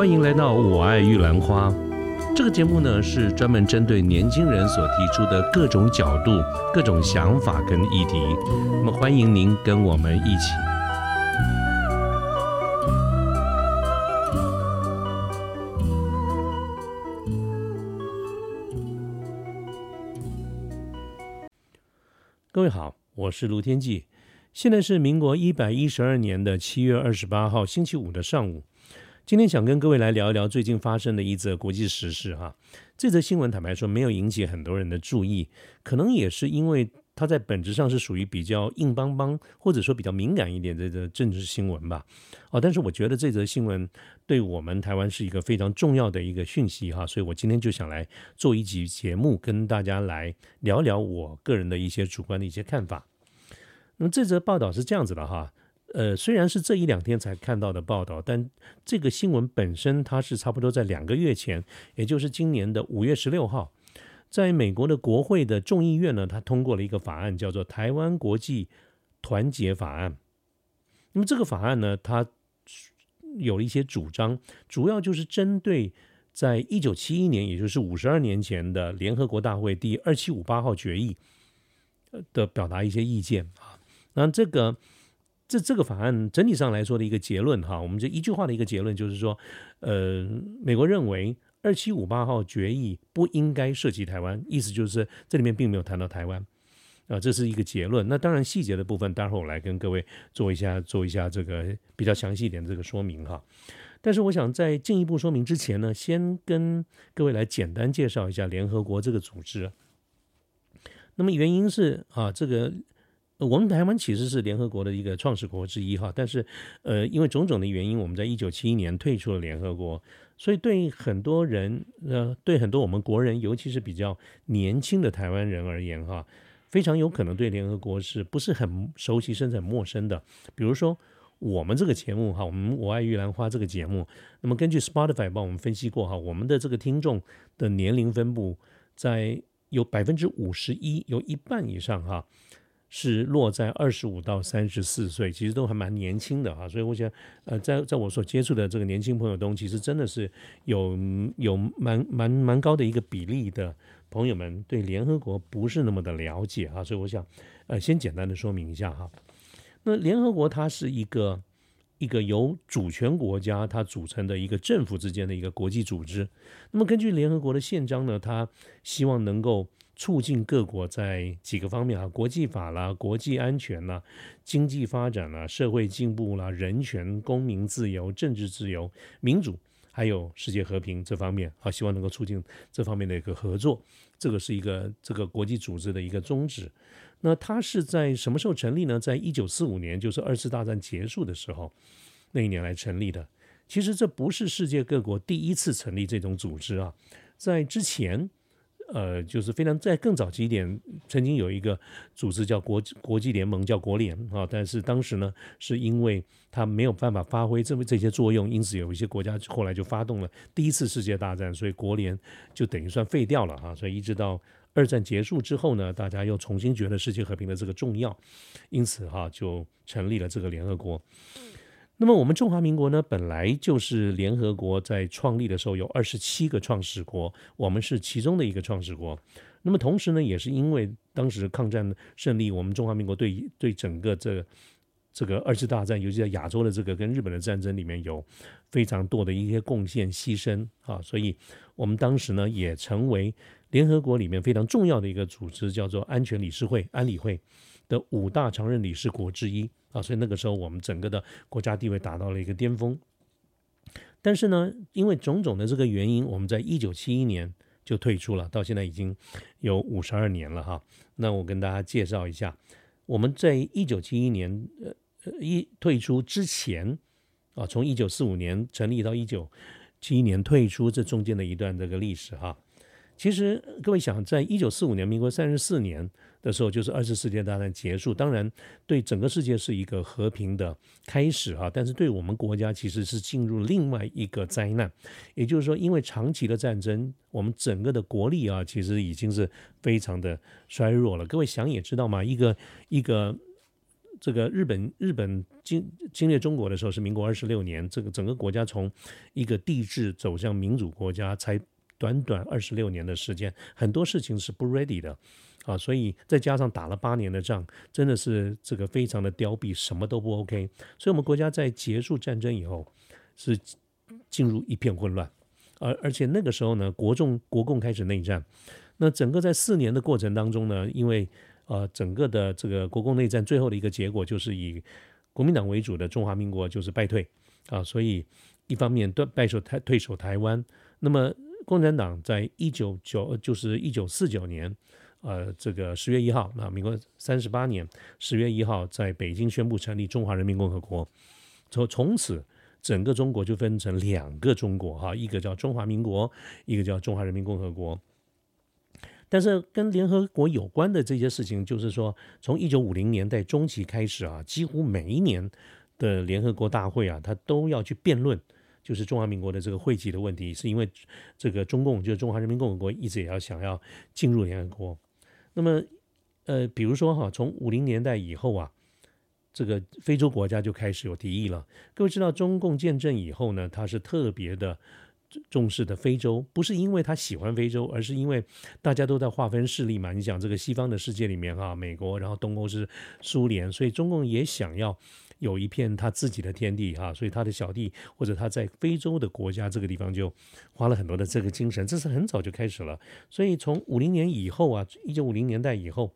欢迎来到《我爱玉兰花》这个节目呢，是专门针对年轻人所提出的各种角度、各种想法跟议题。那么，欢迎您跟我们一起。各位好，我是卢天记。现在是民国一百一十二年的七月二十八号星期五的上午。今天想跟各位来聊一聊最近发生的一则国际时事哈。这则新闻坦白说没有引起很多人的注意，可能也是因为它在本质上是属于比较硬邦邦或者说比较敏感一点的的政治新闻吧。哦，但是我觉得这则新闻对我们台湾是一个非常重要的一个讯息哈，所以我今天就想来做一集节目，跟大家来聊聊我个人的一些主观的一些看法。那么这则报道是这样子的哈。呃，虽然是这一两天才看到的报道，但这个新闻本身它是差不多在两个月前，也就是今年的五月十六号，在美国的国会的众议院呢，它通过了一个法案，叫做《台湾国际团结法案》。那么这个法案呢，它有了一些主张，主要就是针对在一九七一年，也就是五十二年前的联合国大会第二七五八号决议的表达一些意见啊。那这个。这这个法案整体上来说的一个结论哈，我们这一句话的一个结论就是说，呃，美国认为二七五八号决议不应该涉及台湾，意思就是这里面并没有谈到台湾，啊，这是一个结论。那当然细节的部分，待会儿我来跟各位做一下做一下这个比较详细一点的这个说明哈。但是我想在进一步说明之前呢，先跟各位来简单介绍一下联合国这个组织。那么原因是啊，这个。我们台湾其实是联合国的一个创始国之一哈，但是，呃，因为种种的原因，我们在一九七一年退出了联合国，所以对很多人，呃，对很多我们国人，尤其是比较年轻的台湾人而言哈，非常有可能对联合国是不是很熟悉甚至很陌生的。比如说我们这个节目哈，我们我爱玉兰花这个节目，那么根据 Spotify 帮我们分析过哈，我们的这个听众的年龄分布在有百分之五十一，有一半以上哈。是落在二十五到三十四岁，其实都还蛮年轻的哈，所以我想，呃，在在我所接触的这个年轻朋友中，其实真的是有有蛮蛮蛮高的一个比例的朋友们对联合国不是那么的了解哈，所以我想，呃，先简单的说明一下哈。那联合国它是一个一个由主权国家它组成的一个政府之间的一个国际组织，那么根据联合国的宪章呢，它希望能够。促进各国在几个方面啊，国际法啦、国际安全啦、经济发展啦、社会进步啦、人权、公民自由、政治自由、民主，还有世界和平这方面啊，希望能够促进这方面的一个合作。这个是一个这个国际组织的一个宗旨。那它是在什么时候成立呢？在一九四五年，就是二次大战结束的时候，那一年来成立的。其实这不是世界各国第一次成立这种组织啊，在之前。呃，就是非常在更早期一点，曾经有一个组织叫国国际联盟，叫国联啊，但是当时呢，是因为它没有办法发挥这么这些作用，因此有一些国家后来就发动了第一次世界大战，所以国联就等于算废掉了哈，所以一直到二战结束之后呢，大家又重新觉得世界和平的这个重要，因此哈就成立了这个联合国。那么我们中华民国呢，本来就是联合国在创立的时候有二十七个创始国，我们是其中的一个创始国。那么同时呢，也是因为当时抗战胜利，我们中华民国对对整个这这个二次大战，尤其在亚洲的这个跟日本的战争里面有非常多的一些贡献牺牲啊，所以我们当时呢也成为联合国里面非常重要的一个组织，叫做安全理事会安理会的五大常任理事国之一。啊，所以那个时候我们整个的国家地位达到了一个巅峰。但是呢，因为种种的这个原因，我们在一九七一年就退出了，到现在已经有五十二年了哈。那我跟大家介绍一下，我们在一九七一年呃一退出之前啊，从一九四五年成立到一九七一年退出这中间的一段这个历史哈。其实各位想，在一九四五年，民国三十四年的时候，就是二次世界大战结束。当然，对整个世界是一个和平的开始哈。但是，对我们国家其实是进入另外一个灾难。也就是说，因为长期的战争，我们整个的国力啊，其实已经是非常的衰弱了。各位想也知道嘛，一个一个这个日本日本经侵略中国的时候是民国二十六年，这个整个国家从一个帝制走向民主国家，才短短二十六年的时间，很多事情是不 ready 的。啊，所以再加上打了八年的仗，真的是这个非常的凋敝，什么都不 OK。所以，我们国家在结束战争以后是进入一片混乱，而而且那个时候呢，国众国共开始内战，那整个在四年的过程当中呢，因为呃，整个的这个国共内战最后的一个结果就是以国民党为主的中华民国就是败退。啊，所以一方面断败守台退守台湾，那么共产党在一九九就是一九四九年，呃，这个十月一号，那民国三十八年十月一号在北京宣布成立中华人民共和国，从从此整个中国就分成两个中国哈，一个叫中华民国，一个叫中华人民共和国。但是跟联合国有关的这些事情，就是说，从一九五零年代中期开始啊，几乎每一年的联合国大会啊，他都要去辩论，就是中华民国的这个会籍的问题，是因为这个中共就是中华人民共和国一直也要想要进入联合国。那么，呃，比如说哈，从五零年代以后啊，这个非洲国家就开始有敌意了。各位知道，中共建政以后呢，它是特别的。重视的非洲不是因为他喜欢非洲，而是因为大家都在划分势力嘛。你讲这个西方的世界里面哈，美国，然后东欧是苏联，所以中共也想要有一片他自己的天地哈。所以他的小弟或者他在非洲的国家这个地方就花了很多的这个精神，这是很早就开始了。所以从五零年以后啊，一九五零年代以后，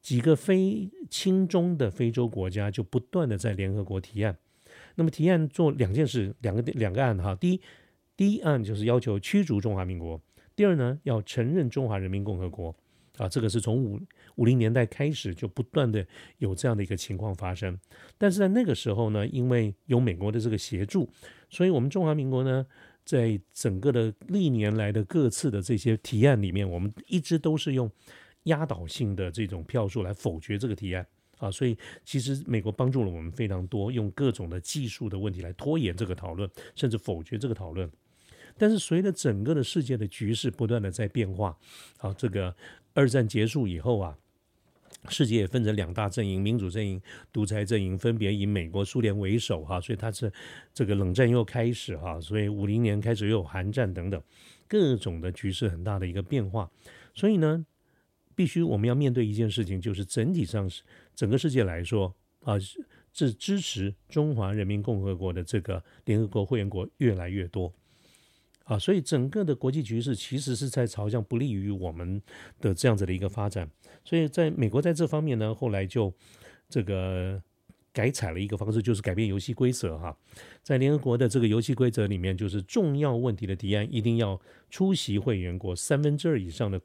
几个非亲中的非洲国家就不断的在联合国提案。那么提案做两件事，两个两个案哈，第一。第一案就是要求驱逐中华民国，第二呢要承认中华人民共和国啊，这个是从五五零年代开始就不断的有这样的一个情况发生。但是在那个时候呢，因为有美国的这个协助，所以我们中华民国呢，在整个的历年来的各次的这些提案里面，我们一直都是用压倒性的这种票数来否决这个提案啊。所以其实美国帮助了我们非常多，用各种的技术的问题来拖延这个讨论，甚至否决这个讨论。但是随着整个的世界的局势不断的在变化，好，这个二战结束以后啊，世界也分成两大阵营，民主阵营、独裁阵营，分别以美国、苏联为首哈，所以它是这个冷战又开始哈，所以五零年开始又有韩战等等，各种的局势很大的一个变化，所以呢，必须我们要面对一件事情，就是整体上是整个世界来说啊，是支持中华人民共和国的这个联合国会员国越来越多。啊，所以整个的国际局势其实是在朝向不利于我们的这样子的一个发展。所以在美国在这方面呢，后来就这个改采了一个方式，就是改变游戏规则哈。在联合国的这个游戏规则里面，就是重要问题的提案一定要出席会员国三分之二以上的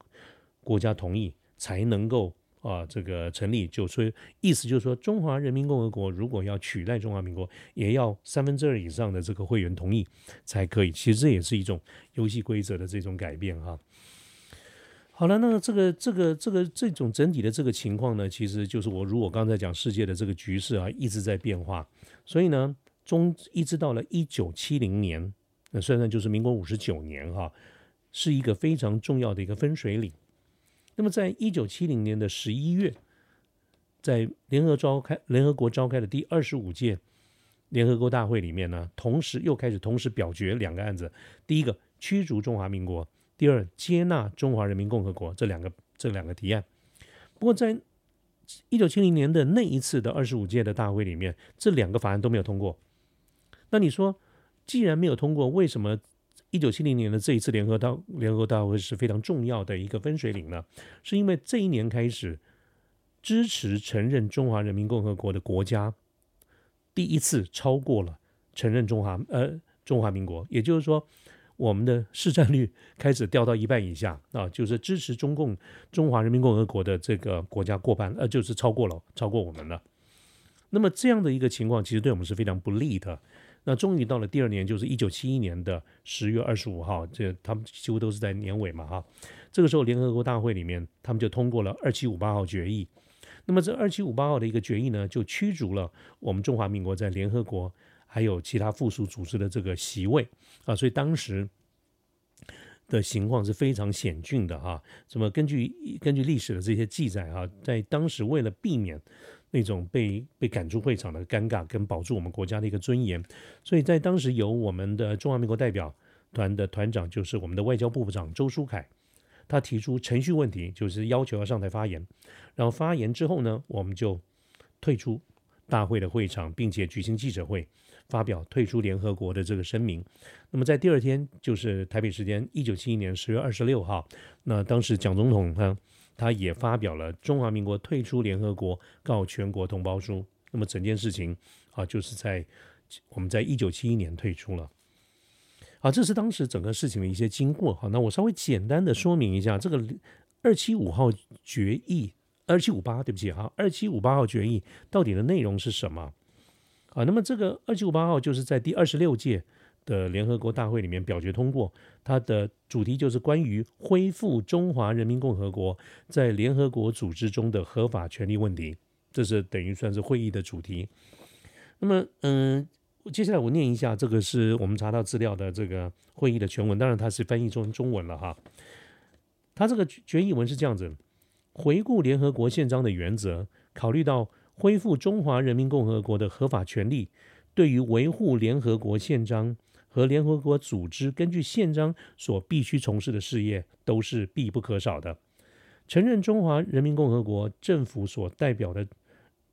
国家同意才能够。啊，这个成立就说意思就是说，中华人民共和国如果要取代中华民国，也要三分之二以上的这个会员同意才可以。其实这也是一种游戏规则的这种改变哈。好了，那这个这个这个这种整体的这个情况呢，其实就是我如果刚才讲世界的这个局势啊，一直在变化。所以呢，中一直到了一九七零年，那算算就是民国五十九年哈，是一个非常重要的一个分水岭。那么，在一九七零年的十一月，在联合召开联合国召开的第二十五届联合国大会里面呢，同时又开始同时表决两个案子：第一个驱逐中华民国，第二接纳中华人民共和国这两个这两个提案。不过，在一九七零年的那一次的二十五届的大会里面，这两个法案都没有通过。那你说，既然没有通过，为什么？一九七零年的这一次联合大联合大会是非常重要的一个分水岭呢，是因为这一年开始支持承认中华人民共和国的国家第一次超过了承认中华呃中华民国，也就是说我们的市占率开始掉到一半以下 啊，就是支持中共中华人民共和国的这个国家过半呃就是超过了超过我们了。那么这样的一个情况其实对我们是非常不利的。那终于到了第二年，就是一九七一年的十月二十五号，这他们几乎都是在年尾嘛，哈。这个时候，联合国大会里面，他们就通过了二七五八号决议。那么这二七五八号的一个决议呢，就驱逐了我们中华民国在联合国还有其他附属组织的这个席位啊。所以当时的情况是非常险峻的哈。那么？根据根据历史的这些记载哈，在当时为了避免那种被被赶出会场的尴尬，跟保住我们国家的一个尊严。所以在当时由我们的中华民国代表团的团长，就是我们的外交部部长周书凯，他提出程序问题，就是要求要上台发言。然后发言之后呢，我们就退出大会的会场，并且举行记者会。发表退出联合国的这个声明。那么在第二天，就是台北时间一九七一年十月二十六号，那当时蒋总统他他也发表了中华民国退出联合国告全国同胞书。那么整件事情啊，就是在我们在一九七一年退出了。好，这是当时整个事情的一些经过。好，那我稍微简单的说明一下这个二七五号决议，二七五八，对不起哈，二七五八号决议到底的内容是什么？啊，那么这个二七五八号就是在第二十六届的联合国大会里面表决通过，它的主题就是关于恢复中华人民共和国在联合国组织中的合法权利问题，这是等于算是会议的主题。那么，嗯，接下来我念一下，这个是我们查到资料的这个会议的全文，当然它是翻译成中文了哈。它这个决议文是这样子：回顾联合国宪章的原则，考虑到。恢复中华人民共和国的合法权利，对于维护联合国宪章和联合国组织根据宪章所必须从事的事业，都是必不可少的。承认中华人民共和国政府所代表的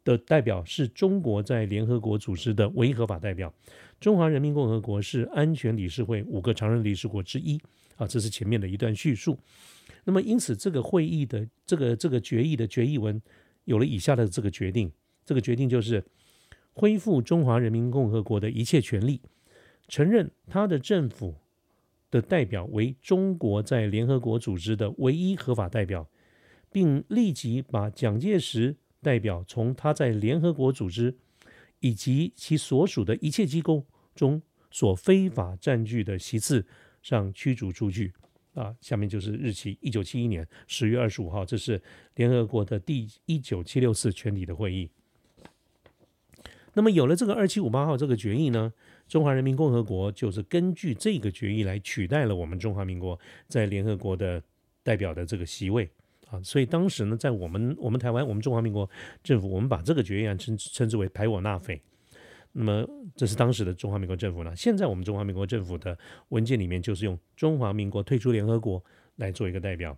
的代表是中国在联合国组织的唯一合法代表。中华人民共和国是安全理事会五个常任理事国之一。啊，这是前面的一段叙述。那么，因此这个会议的这个这个决议的决议文。有了以下的这个决定，这个决定就是恢复中华人民共和国的一切权利，承认他的政府的代表为中国在联合国组织的唯一合法代表，并立即把蒋介石代表从他在联合国组织以及其所属的一切机构中所非法占据的席次上驱逐出去。啊，下面就是日期，一九七一年十月二十五号，这是联合国的第一九七六次全体的会议。那么有了这个二七五八号这个决议呢，中华人民共和国就是根据这个决议来取代了我们中华民国在联合国的代表的这个席位啊。所以当时呢，在我们我们台湾我们中华民国政府，我们把这个决议案称称之为排我纳匪。那么这是当时的中华民国政府呢？现在我们中华民国政府的文件里面就是用中华民国退出联合国来做一个代表，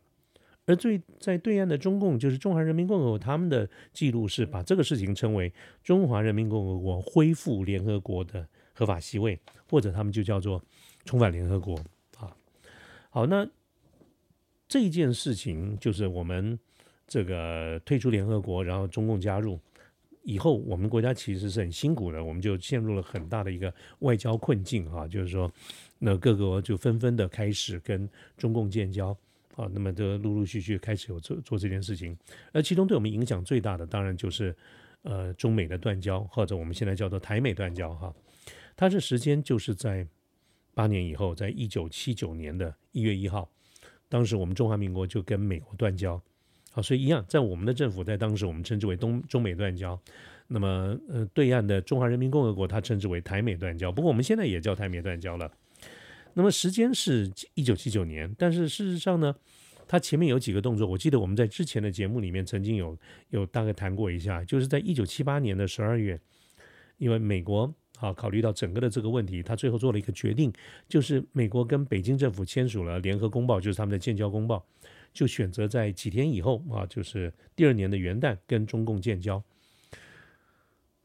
而最在对岸的中共就是中华人民共和国，他们的记录是把这个事情称为中华人民共和国恢复联合国的合法席位，或者他们就叫做重返联合国啊。好，那这件事情就是我们这个退出联合国，然后中共加入。以后我们国家其实是很辛苦的，我们就陷入了很大的一个外交困境啊，就是说，那各国就纷纷的开始跟中共建交啊，那么就陆陆续续开始有做做这件事情，而其中对我们影响最大的，当然就是呃中美的断交，或者我们现在叫做台美断交哈，它这时间就是在八年以后，在一九七九年的一月一号，当时我们中华民国就跟美国断交。好，所以一样，在我们的政府，在当时我们称之为东中美断交，那么呃，对岸的中华人民共和国，它称之为台美断交。不过我们现在也叫台美断交了。那么时间是一九七九年，但是事实上呢，它前面有几个动作，我记得我们在之前的节目里面曾经有有大概谈过一下，就是在一九七八年的十二月，因为美国啊考虑到整个的这个问题，他最后做了一个决定，就是美国跟北京政府签署了联合公报，就是他们的建交公报。就选择在几天以后啊，就是第二年的元旦跟中共建交。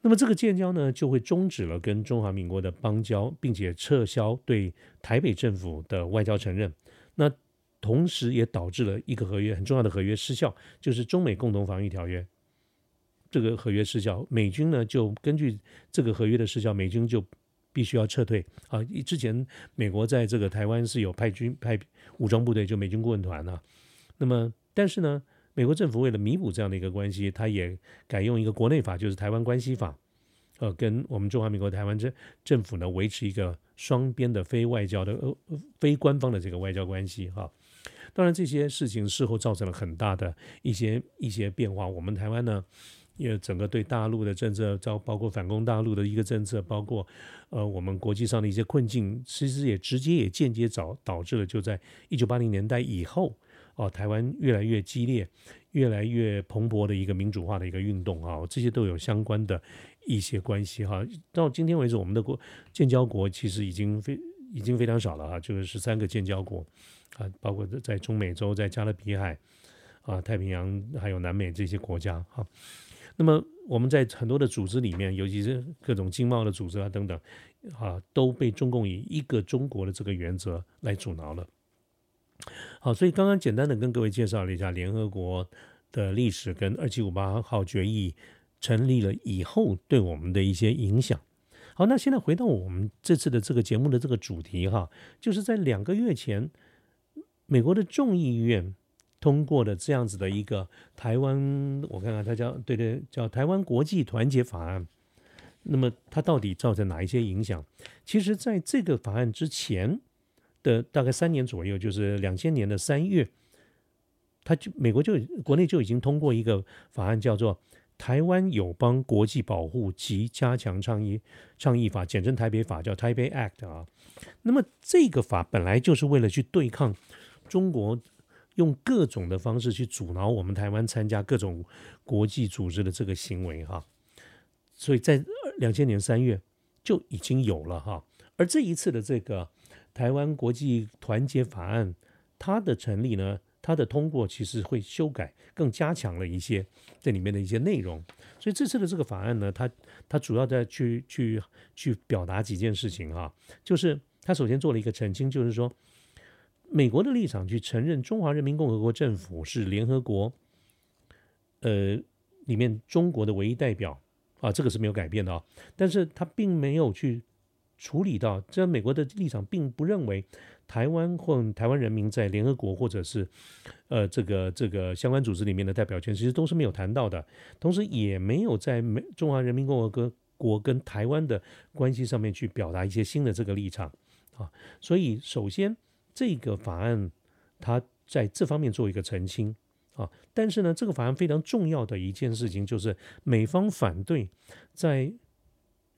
那么这个建交呢，就会终止了跟中华民国的邦交，并且撤销对台北政府的外交承认。那同时也导致了一个合约很重要的合约失效，就是中美共同防御条约。这个合约失效，美军呢就根据这个合约的失效，美军就必须要撤退啊。之前美国在这个台湾是有派军派武装部队，就美军顾问团啊。那么，但是呢，美国政府为了弥补这样的一个关系，他也改用一个国内法，就是《台湾关系法》，呃，跟我们中华民国台湾政政府呢维持一个双边的非外交的呃非官方的这个外交关系哈。当然，这些事情事后造成了很大的一些一些变化。我们台湾呢，也整个对大陆的政策，包包括反攻大陆的一个政策，包括呃我们国际上的一些困境，其实也直接也间接导导致了，就在一九八零年代以后。哦，台湾越来越激烈，越来越蓬勃的一个民主化的一个运动啊，这些都有相关的一些关系哈。到今天为止，我们的国建交国其实已经非已经非常少了哈，就是十三个建交国啊，包括在中美洲、在加勒比海啊、太平洋还有南美这些国家哈。那么我们在很多的组织里面，尤其是各种经贸的组织啊等等啊，都被中共以一个中国的这个原则来阻挠了。好，所以刚刚简单的跟各位介绍了一下联合国的历史跟二七五八号决议成立了以后对我们的一些影响。好，那现在回到我们这次的这个节目的这个主题哈，就是在两个月前，美国的众议院通过的这样子的一个台湾，我看看它叫对对叫台湾国际团结法案。那么它到底造成哪一些影响？其实，在这个法案之前。的大概三年左右，就是两千年的三月，他就美国就国内就已经通过一个法案，叫做《台湾友邦国际保护及加强倡议倡议法》，简称台北法，叫台北 Act 啊。那么这个法本来就是为了去对抗中国用各种的方式去阻挠我们台湾参加各种国际组织的这个行为哈。所以在两千年三月就已经有了哈，而这一次的这个。台湾国际团结法案，它的成立呢，它的通过其实会修改，更加强了一些这里面的一些内容。所以这次的这个法案呢，它它主要在去去去表达几件事情哈，就是它首先做了一个澄清，就是说美国的立场去承认中华人民共和国政府是联合国呃里面中国的唯一代表啊，这个是没有改变的啊，但是它并没有去。处理到，这美国的立场并不认为台湾或台湾人民在联合国或者是呃这个这个相关组织里面的代表权，其实都是没有谈到的。同时，也没有在美中华人民共和国国跟台湾的关系上面去表达一些新的这个立场啊。所以，首先这个法案它在这方面做一个澄清啊。但是呢，这个法案非常重要的一件事情就是美方反对在。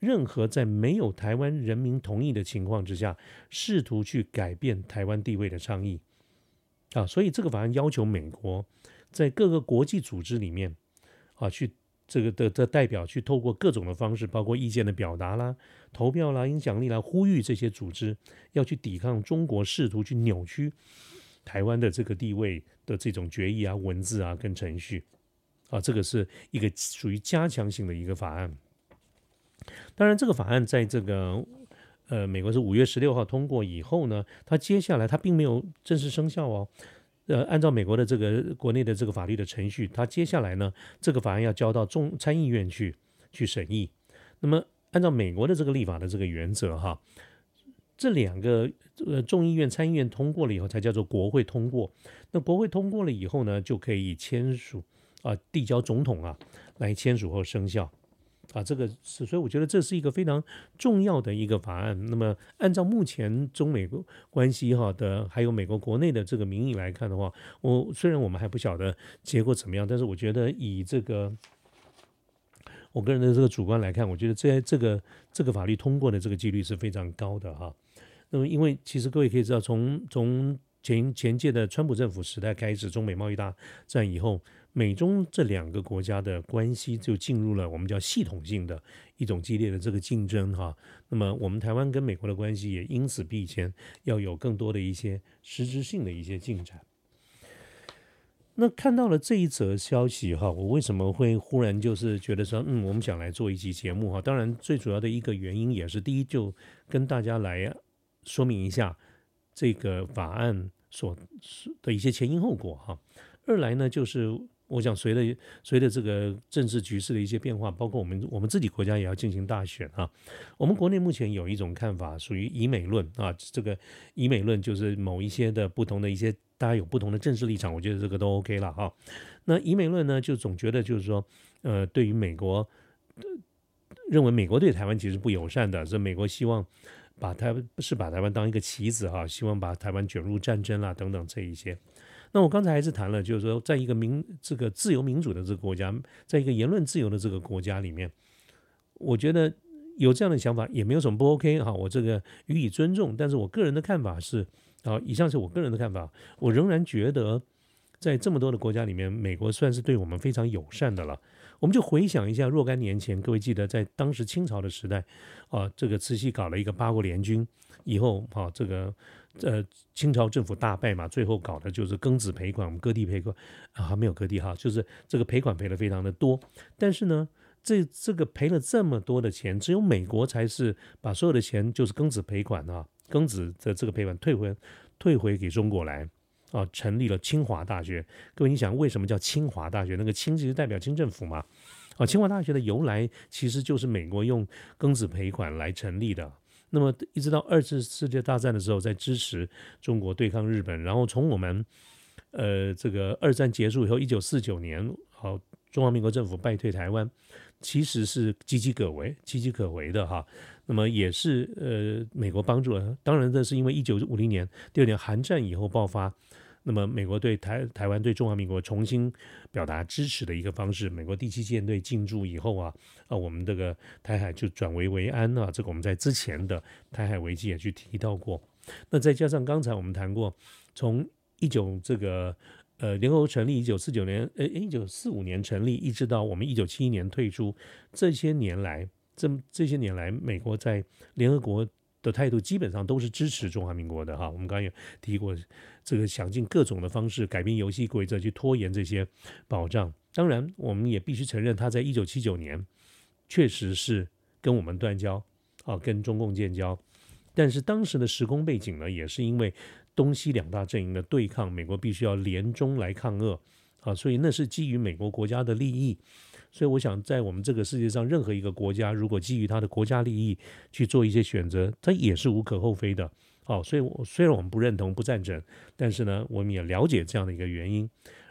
任何在没有台湾人民同意的情况之下，试图去改变台湾地位的倡议，啊，所以这个法案要求美国在各个国际组织里面，啊，去这个的的代表去透过各种的方式，包括意见的表达啦、投票啦、影响力啦，呼吁这些组织要去抵抗中国试图去扭曲台湾的这个地位的这种决议啊、文字啊跟程序，啊，这个是一个属于加强性的一个法案。当然，这个法案在这个呃，美国是五月十六号通过以后呢，它接下来它并没有正式生效哦。呃，按照美国的这个国内的这个法律的程序，它接下来呢，这个法案要交到众参议院去去审议。那么，按照美国的这个立法的这个原则哈，这两个呃众议院、参议院通过了以后，才叫做国会通过。那国会通过了以后呢，就可以签署啊，递交总统啊来签署后生效。啊，这个是，所以我觉得这是一个非常重要的一个法案。那么，按照目前中美关系哈的，还有美国国内的这个民意来看的话，我虽然我们还不晓得结果怎么样，但是我觉得以这个我个人的这个主观来看，我觉得这这个这个法律通过的这个几率是非常高的哈。那么，因为其实各位可以知道，从从前前届的川普政府时代开始，中美贸易大战以后。美中这两个国家的关系就进入了我们叫系统性的一种激烈的这个竞争哈。那么我们台湾跟美国的关系也因此比以前要有更多的一些实质性的一些进展。那看到了这一则消息哈，我为什么会忽然就是觉得说，嗯，我们想来做一期节目哈？当然，最主要的一个原因也是第一，就跟大家来说明一下这个法案所的一些前因后果哈。二来呢，就是。我想，随着随着这个政治局势的一些变化，包括我们我们自己国家也要进行大选啊。我们国内目前有一种看法，属于以美论啊。这个以美论就是某一些的不同的一些，大家有不同的政治立场，我觉得这个都 OK 了哈。那以美论呢，就总觉得就是说，呃，对于美国，认为美国对台湾其实不友善的，是美国希望把台湾是把台湾当一个棋子哈，希望把台湾卷入战争啦等等这一些。那我刚才还是谈了，就是说，在一个民这个自由民主的这个国家，在一个言论自由的这个国家里面，我觉得有这样的想法也没有什么不 OK 哈，我这个予以尊重。但是我个人的看法是，啊，以上是我个人的看法，我仍然觉得在这么多的国家里面，美国算是对我们非常友善的了。我们就回想一下若干年前，各位记得在当时清朝的时代，啊，这个慈禧搞了一个八国联军以后，哈，这个呃清朝政府大败嘛，最后搞的就是庚子赔款，我们割地赔款啊，还没有割地哈，就是这个赔款赔的非常的多。但是呢，这这个赔了这么多的钱，只有美国才是把所有的钱就是庚子赔款啊，庚子的这个赔款退回退回给中国来。啊，成立了清华大学。各位，你想为什么叫清华大学？那个“清”其实代表清政府嘛。啊，清华大学的由来其实就是美国用庚子赔款来成立的。那么一直到二次世界大战的时候，在支持中国对抗日本。然后从我们呃这个二战结束以后，一九四九年，好，中华民国政府败退台湾，其实是岌岌可危、岌岌可危的哈。那么也是呃美国帮助了。当然，这是因为一九五零年第二年韩战以后爆发。那么，美国对台台湾对中华民国重新表达支持的一个方式，美国第七舰队进驻以后啊，啊，我们这个台海就转危为安啊，这个我们在之前的台海危机也去提到过。那再加上刚才我们谈过，从一九这个呃联合国成立一九四九年，呃一九四五年成立，一直到我们一九七一年退出，这些年来，这这些年来，美国在联合国。的态度基本上都是支持中华民国的哈，我们刚刚有提过，这个想尽各种的方式改变游戏规则去拖延这些保障。当然，我们也必须承认，他在一九七九年确实是跟我们断交啊，跟中共建交。但是当时的时空背景呢，也是因为东西两大阵营的对抗，美国必须要联中来抗俄啊，所以那是基于美国国家的利益。所以我想，在我们这个世界上，任何一个国家如果基于他的国家利益去做一些选择，它也是无可厚非的。好，所以我虽然我们不认同、不赞成，但是呢，我们也了解这样的一个原因。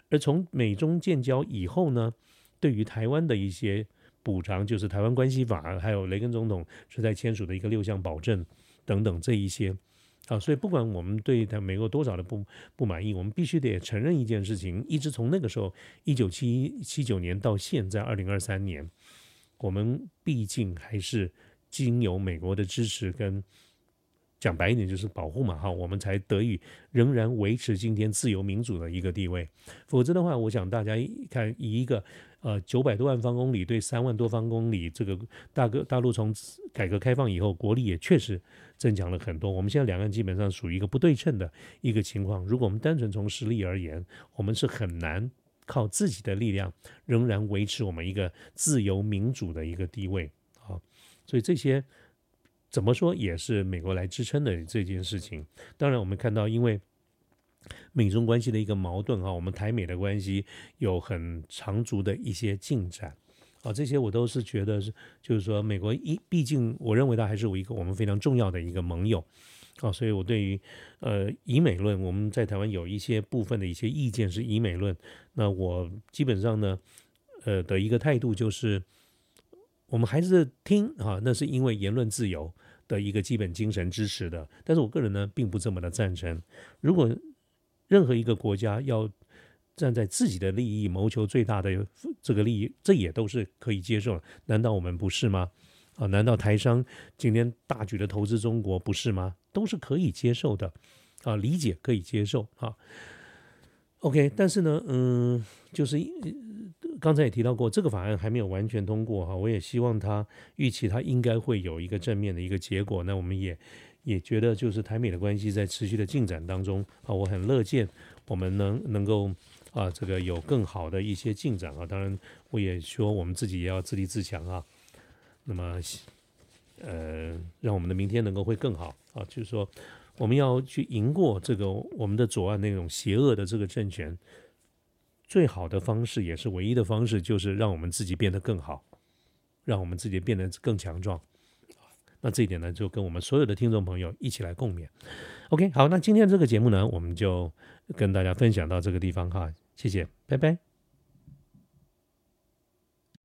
而从美中建交以后呢，对于台湾的一些补偿，就是《台湾关系法》，还有雷根总统是在签署的一个六项保证等等这一些。啊，所以不管我们对他美国多少的不不满意，我们必须得承认一件事情：，一直从那个时候一九七七九年到现在二零二三年，我们毕竟还是经由美国的支持跟讲白一点就是保护嘛，哈，我们才得以仍然维持今天自由民主的一个地位。否则的话，我想大家看以一个。呃，九百多万方公里对三万多方公里，这个大哥大陆从改革开放以后，国力也确实增强了很多。我们现在两岸基本上属于一个不对称的一个情况。如果我们单纯从实力而言，我们是很难靠自己的力量仍然维持我们一个自由民主的一个地位啊。所以这些怎么说也是美国来支撑的这件事情。当然，我们看到因为。美中关系的一个矛盾啊，我们台美的关系有很长足的一些进展啊，这些我都是觉得是，就是说美国一，毕竟我认为它还是我一个我们非常重要的一个盟友啊，所以我对于呃以美论，我们在台湾有一些部分的一些意见是以美论，那我基本上呢，呃的一个态度就是，我们还是听啊，那是因为言论自由的一个基本精神支持的，但是我个人呢并不这么的赞成，如果。任何一个国家要站在自己的利益谋求最大的这个利益，这也都是可以接受。难道我们不是吗？啊，难道台商今天大举的投资中国不是吗？都是可以接受的，啊，理解可以接受啊。OK，但是呢，嗯，就是刚才也提到过，这个法案还没有完全通过哈。我也希望他预期他应该会有一个正面的一个结果。那我们也。也觉得就是台美的关系在持续的进展当中啊，我很乐见我们能能够啊这个有更好的一些进展啊。当然，我也说我们自己也要自立自强啊。那么呃，让我们的明天能够会更好啊。就是说，我们要去赢过这个我们的左岸那种邪恶的这个政权，最好的方式也是唯一的方式，就是让我们自己变得更好，让我们自己变得更强壮。那这一点呢，就跟我们所有的听众朋友一起来共勉。OK，好，那今天这个节目呢，我们就跟大家分享到这个地方哈，谢谢，拜拜。